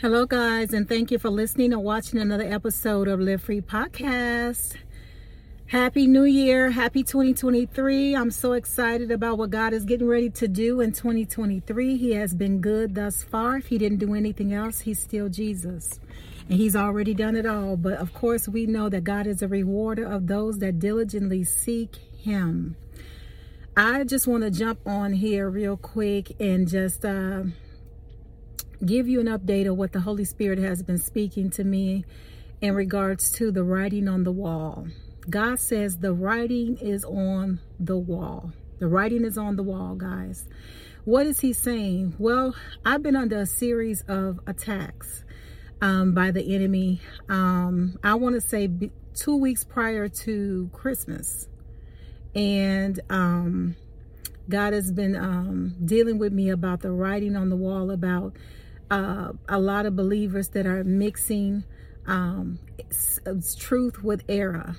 Hello, guys, and thank you for listening and watching another episode of Live Free Podcast. Happy New Year. Happy 2023. I'm so excited about what God is getting ready to do in 2023. He has been good thus far. If He didn't do anything else, He's still Jesus. And He's already done it all. But of course, we know that God is a rewarder of those that diligently seek Him. I just want to jump on here real quick and just. Uh, give you an update of what the Holy Spirit has been speaking to me in regards to the writing on the wall. God says the writing is on the wall. The writing is on the wall, guys. What is he saying? Well, I've been under a series of attacks um, by the enemy. Um, I want to say two weeks prior to Christmas. And um, God has been um, dealing with me about the writing on the wall about uh, a lot of believers that are mixing um, truth with error.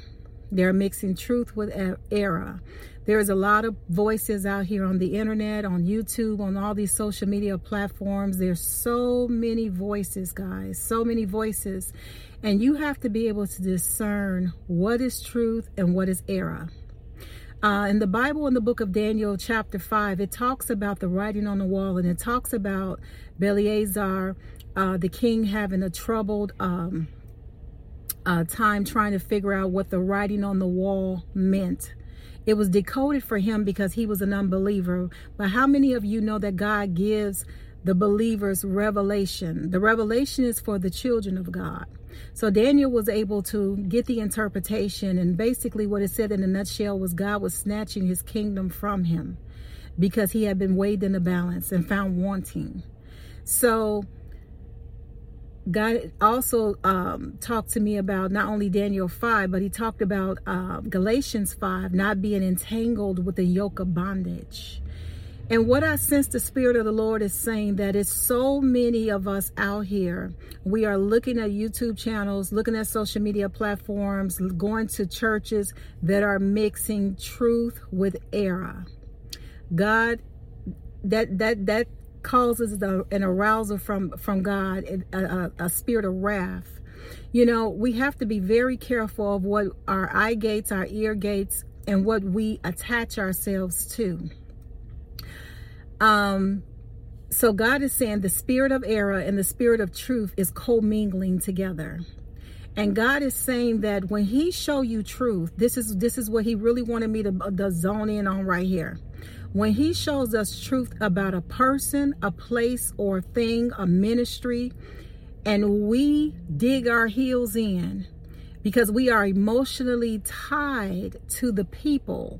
They're mixing truth with error. There's a lot of voices out here on the internet, on YouTube, on all these social media platforms. There's so many voices, guys, so many voices. And you have to be able to discern what is truth and what is error. Uh, in the Bible, in the book of Daniel, chapter 5, it talks about the writing on the wall and it talks about Belshazzar, uh, the king, having a troubled um, uh, time trying to figure out what the writing on the wall meant. It was decoded for him because he was an unbeliever. But how many of you know that God gives the believers revelation? The revelation is for the children of God. So Daniel was able to get the interpretation, and basically, what it said in a nutshell was God was snatching his kingdom from him because he had been weighed in the balance and found wanting. So, God also um, talked to me about not only Daniel 5, but he talked about uh, Galatians 5, not being entangled with the yoke of bondage. And what I sense the Spirit of the Lord is saying that it's so many of us out here. We are looking at YouTube channels, looking at social media platforms, going to churches that are mixing truth with error. God, that that that causes the, an arousal from from God, a, a, a spirit of wrath. You know, we have to be very careful of what our eye gates, our ear gates, and what we attach ourselves to. Um, so God is saying the spirit of error and the spirit of truth is commingling together. And God is saying that when He show you truth, this is this is what He really wanted me to, to zone in on right here. When He shows us truth about a person, a place, or thing, a ministry, and we dig our heels in because we are emotionally tied to the people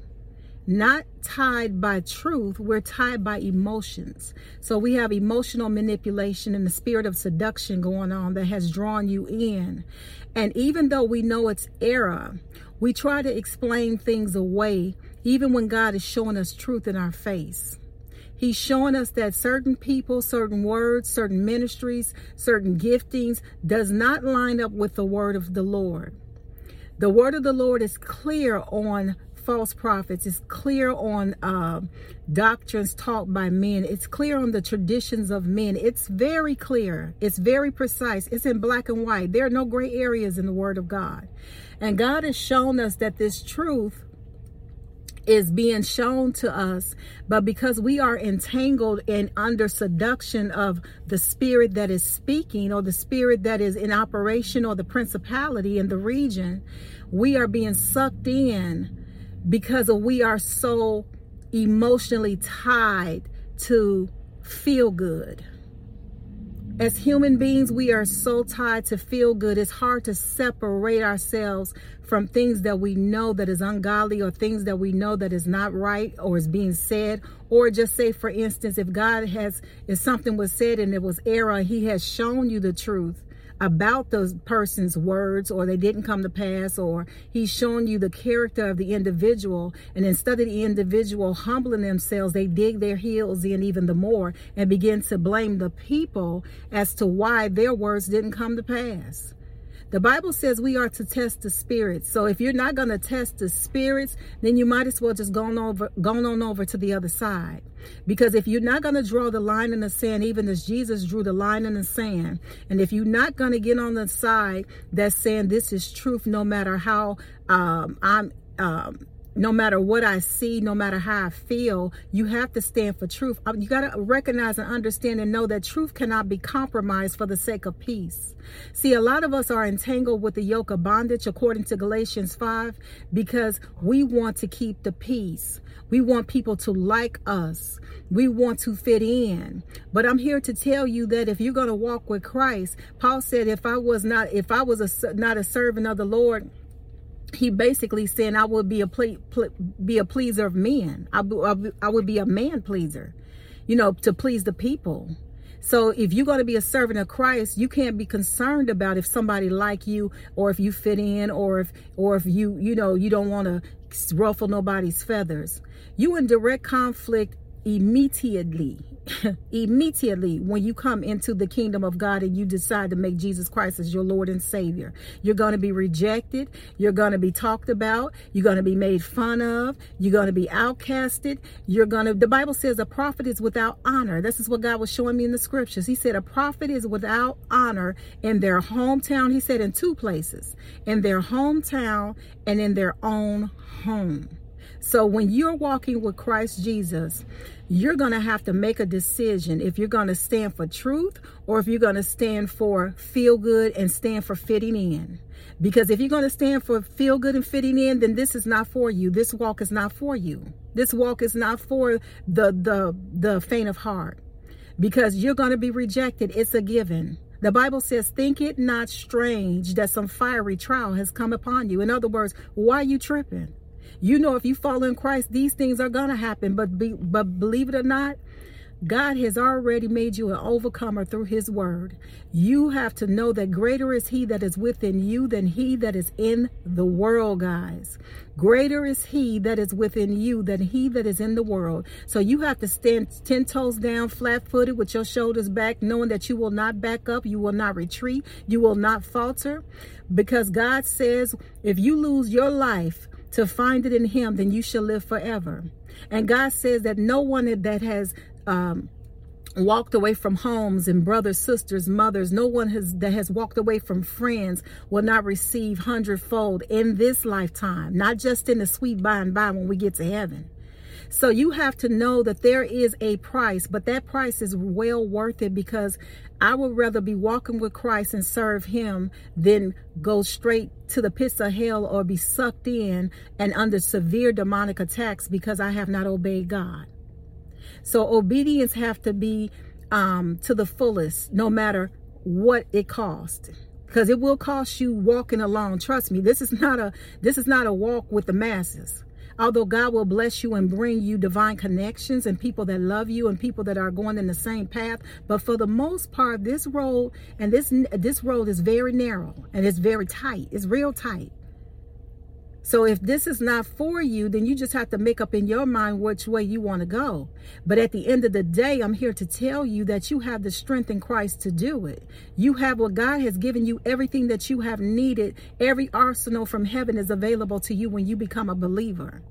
not tied by truth, we're tied by emotions. So we have emotional manipulation and the spirit of seduction going on that has drawn you in. And even though we know it's error, we try to explain things away, even when God is showing us truth in our face. He's showing us that certain people, certain words, certain ministries, certain giftings does not line up with the word of the Lord. The word of the Lord is clear on false prophets. It's clear on uh, doctrines taught by men. It's clear on the traditions of men. It's very clear. It's very precise. It's in black and white. There are no gray areas in the Word of God. And God has shown us that this truth is being shown to us but because we are entangled and under seduction of the spirit that is speaking or the spirit that is in operation or the principality in the region we are being sucked in because we are so emotionally tied to feel good. As human beings, we are so tied to feel good. It's hard to separate ourselves from things that we know that is ungodly or things that we know that is not right or is being said. Or just say, for instance, if God has, if something was said and it was error, he has shown you the truth about those person's words or they didn't come to pass or he's showing you the character of the individual and instead of the individual humbling themselves they dig their heels in even the more and begin to blame the people as to why their words didn't come to pass The Bible says we are to test the spirits. So if you're not going to test the spirits, then you might as well just go on over, go on over to the other side. Because if you're not going to draw the line in the sand, even as Jesus drew the line in the sand, and if you're not going to get on the side that's saying this is truth, no matter how um, I'm um, no matter what I see, no matter how I feel, you have to stand for truth. You got to recognize and understand and know that truth cannot be compromised for the sake of peace. See, a lot of us are entangled with the yoke of bondage, according to Galatians 5, because we want to keep the peace. We want people to like us. We want to fit in. But I'm here to tell you that if you're going to walk with Christ, Paul said, if I was not, if I was a, not a servant of the Lord, he basically said I would be a ple- ple- be a pleaser of men. I, I would be a man pleaser, you know, to please the people. So if you're going to be a servant of Christ, you can't be concerned about if somebody like you or if you fit in or if or if you you know you don't want to ruffle nobody's feathers. You in direct conflict immediately immediately when you come into the kingdom of God and you decide to make Jesus Christ as your Lord and Savior. You're going to be rejected. You're going to be talked about. You're going to be made fun of. You're going to be outcasted. You're going to, the Bible says a prophet is without honor. This is what God was showing me in the scriptures. He said a prophet is without honor in their hometown. He said in two places, in their hometown and in their own home. So when you're walking with Christ Jesus, you're going to have to make a decision if you're going to stand for truth or if you're going to stand for feel good and stand for fitting in. Because if you're going to stand for feel good and fitting in, then this is not for you. This walk is not for you. This walk is not for the the the faint of heart. Because you're going to be rejected. It's a given. The Bible says, Think it not strange that some fiery trial has come upon you. In other words, why are you tripping? You know, if you follow in Christ, these things are going to happen. But, be, but believe it or not, God has already made you an overcomer through his word. You have to know that greater is he that is within you than he that is in the world, guys. Greater is he that is within you than he that is in the world. So you have to stand 10 toes down, flat footed with your shoulders back, knowing that you will not back up, you will not retreat, you will not falter. Because God says, if you lose your life, to find it in him, then you shall live forever. And God says that no one that has um, walked away from homes and brothers, sisters, mothers, no one has that has walked away from friends will not receive hundredfold in this lifetime, not just in the sweet by and by when we get to heaven. So you have to know that there is a price, but that price is well worth it because I would rather be walking with Christ and serve him than go straight to the pits of hell or be sucked in and under severe demonic attacks because I have not obeyed God. So obedience have to be um, to the fullest, no matter what it costs because it will cost you walking alone trust me this is not a this is not a walk with the masses Although God will bless you and bring you divine connections and people that love you and people that are going in the same path, but for the most part, this road and this this road is very narrow and it's very tight. It's real tight. So if this is not for you, then you just have to make up in your mind which way you want to go. But at the end of the day, I'm here to tell you that you have the strength in Christ to do it. You have what God has given you, everything that you have needed. Every arsenal from heaven is available to you when you become a believer.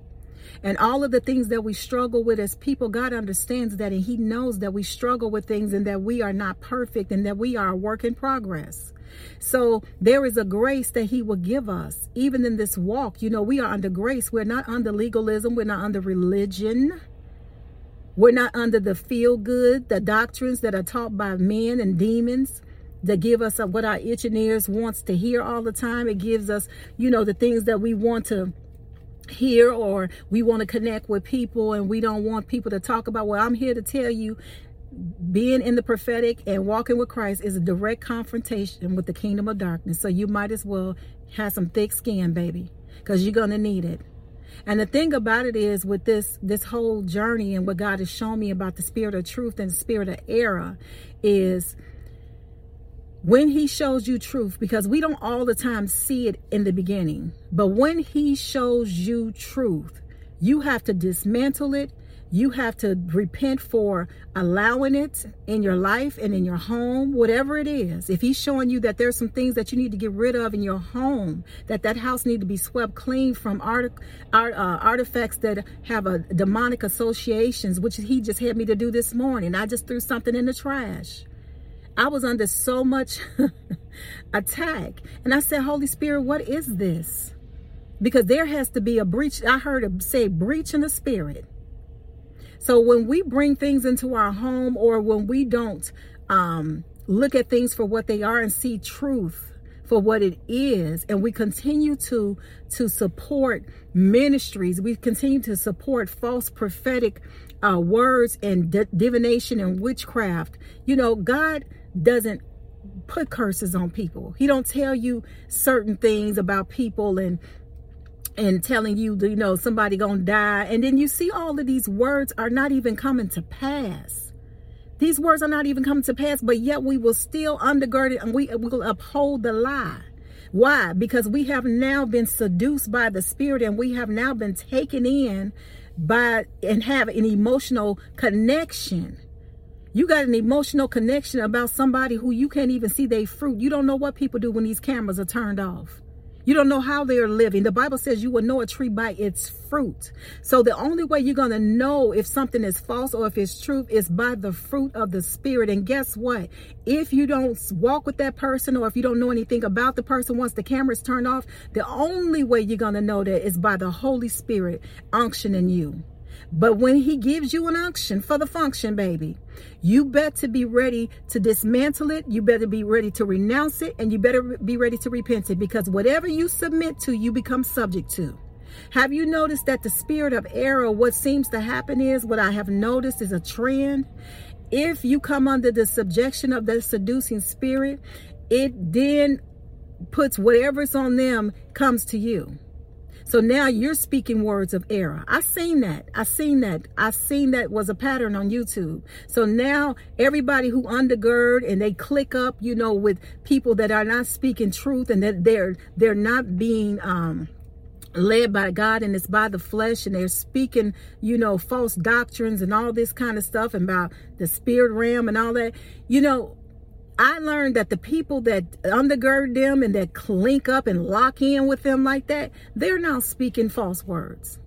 And all of the things that we struggle with as people, God understands that and He knows that we struggle with things and that we are not perfect and that we are a work in progress. So there is a grace that he will give us, even in this walk. You know, we are under grace. We're not under legalism. We're not under religion. We're not under the feel good, the doctrines that are taught by men and demons that give us what our itching ears wants to hear all the time. It gives us, you know, the things that we want to hear or we want to connect with people and we don't want people to talk about well i'm here to tell you being in the prophetic and walking with Christ is a direct confrontation with the kingdom of darkness. So you might as well have some thick skin, baby, because you're going to need it. And the thing about it is with this this whole journey and what God has shown me about the spirit of truth and spirit of error is when he shows you truth because we don't all the time see it in the beginning but when he shows you truth you have to dismantle it you have to repent for allowing it in your life and in your home, whatever it is. If he's showing you that there's some things that you need to get rid of in your home, that that house need to be swept clean from art, art uh, artifacts that have a demonic associations, which he just had me to do this morning. I just threw something in the trash. I was under so much attack. And I said, Holy Spirit, what is this? Because there has to be a breach. I heard him say breach in the spirit so when we bring things into our home or when we don't um, look at things for what they are and see truth for what it is and we continue to to support ministries we continue to support false prophetic uh, words and divination and witchcraft you know god doesn't put curses on people. He don't tell you certain things about people and and telling you, you know, somebody gonna die. And then you see all of these words are not even coming to pass. These words are not even coming to pass, but yet we will still undergird it and we will uphold the lie. Why? Because we have now been seduced by the spirit and we have now been taken in by and have an emotional connection. You got an emotional connection about somebody who you can't even see their fruit. You don't know what people do when these cameras are turned off. You don't know how they are living. The Bible says you will know a tree by its fruit. So the only way you're going to know if something is false or if it's truth is by the fruit of the spirit. And guess what? If you don't walk with that person or if you don't know anything about the person once the camera's turned off, the only way you're going to know that is by the Holy Spirit unctioning you. But when he gives you an unction for the function, baby, you better be ready to dismantle it. You better be ready to renounce it. And you better be ready to repent it because whatever you submit to, you become subject to. Have you noticed that the spirit of error, what seems to happen is what I have noticed is a trend. If you come under the subjection of the seducing spirit, it then puts whatever's on them comes to you. So now you're speaking words of error. I seen that. I seen that. I seen that was a pattern on YouTube. So now everybody who undergird and they click up, you know, with people that are not speaking truth and that they're they're not being um led by God and it's by the flesh and they're speaking, you know, false doctrines and all this kind of stuff and about the spirit realm and all that. You know, I learned that the people that undergird them and that clink up and lock in with them like that, they're now speaking false words.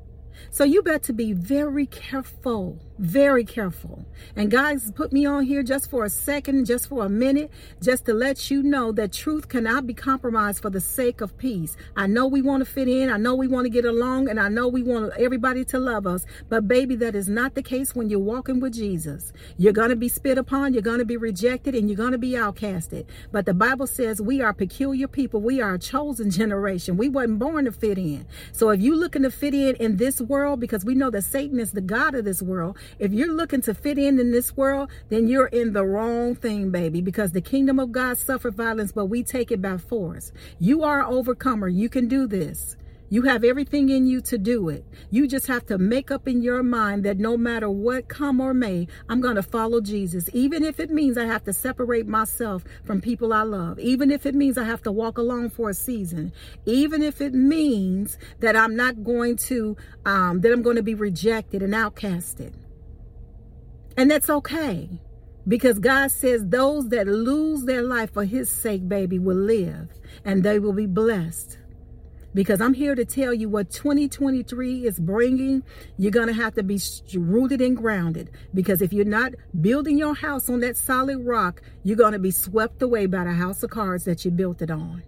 So you better be very careful, very careful. And guys, put me on here just for a second, just for a minute, just to let you know that truth cannot be compromised for the sake of peace. I know we want to fit in. I know we want to get along and I know we want everybody to love us. But baby, that is not the case when you're walking with Jesus. You're going to be spit upon. You're going to be rejected and you're going to be outcasted. But the Bible says we are peculiar people. We are a chosen generation. We wasn't born to fit in. So if you're looking to fit in in this world, world because we know that Satan is the God of this world. If you're looking to fit in in this world, then you're in the wrong thing, baby, because the kingdom of God suffer violence, but we take it by force. You are an overcomer. You can do this. You have everything in you to do it. You just have to make up in your mind that no matter what come or may, I'm going to follow Jesus. Even if it means I have to separate myself from people I love. Even if it means I have to walk alone for a season. Even if it means that I'm not going to, um, that I'm going to be rejected and outcasted. And that's okay. Because God says those that lose their life for his sake, baby, will live and they will be blessed because I'm here to tell you what 2023 is bringing. You're going to have to be rooted and grounded because if you're not building your house on that solid rock, you're going to be swept away by the house of cards that you built it on.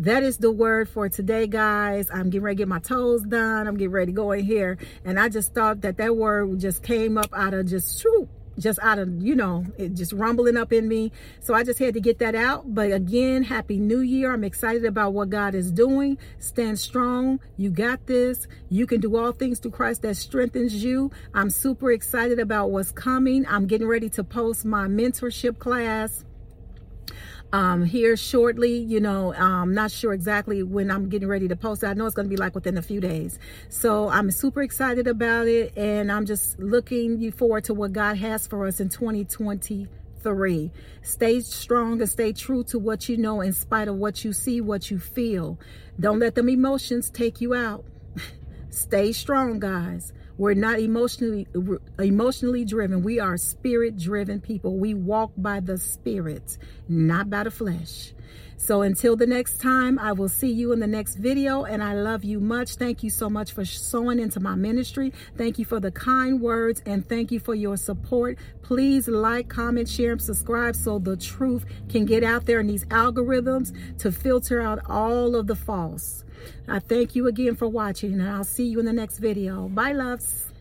That is the word for today, guys. I'm getting ready to get my toes done. I'm getting ready to go in here. And I just thought that that word just came up out of just, shoot, just out of, you know, it just rumbling up in me. So I just had to get that out. But again, happy new year. I'm excited about what God is doing. Stand strong. You got this. You can do all things through Christ that strengthens you. I'm super excited about what's coming. I'm getting ready to post my mentorship class um, here shortly. You know, I'm not sure exactly when I'm getting ready to post it. I know it's going to be like within a few days. So I'm super excited about it. And I'm just looking forward to what God has for us in 2023. Stay strong and stay true to what you know in spite of what you see, what you feel. Don't let them emotions take you out. stay strong, guys. We're not emotionally emotionally driven. We are spirit driven people. We walk by the spirit, not by the flesh. So until the next time, I will see you in the next video and I love you much. Thank you so much for sowing into my ministry. Thank you for the kind words and thank you for your support. Please like, comment, share, and subscribe so the truth can get out there in these algorithms to filter out all of the false. I thank you again for watching and I'll see you in the next video. Bye, loves.